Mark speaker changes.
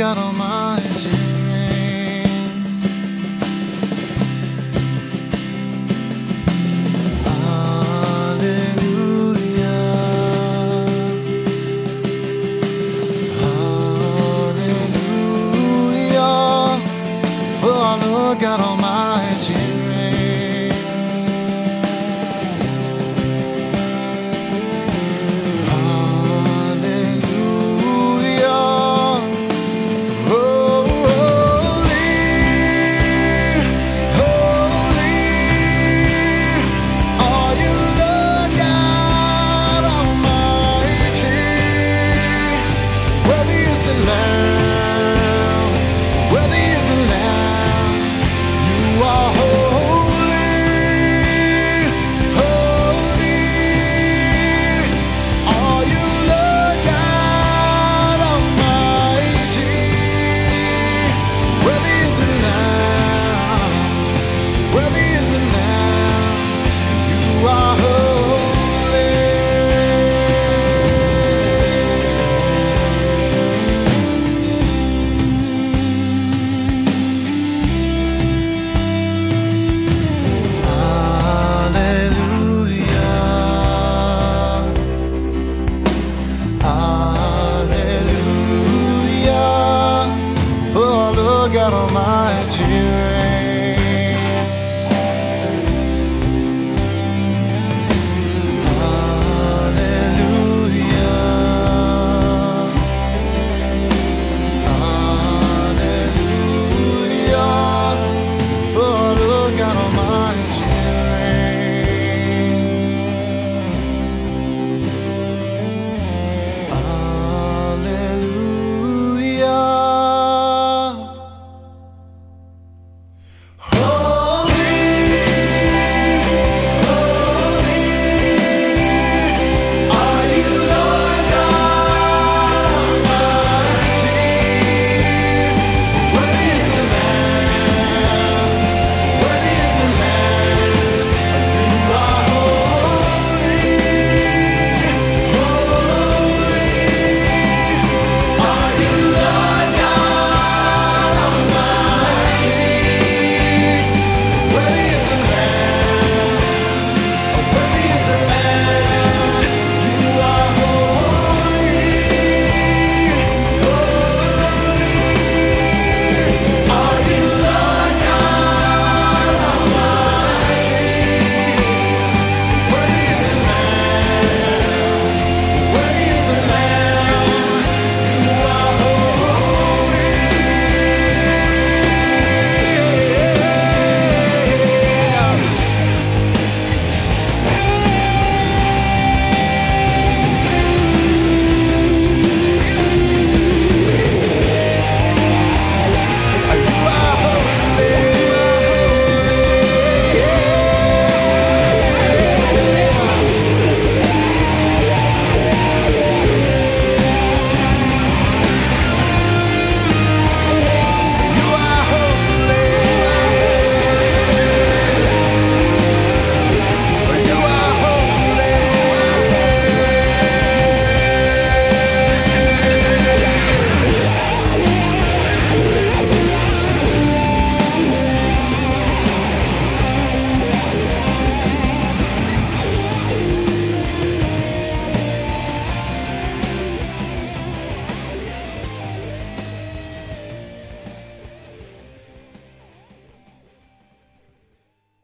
Speaker 1: got on my Almighty. Oh.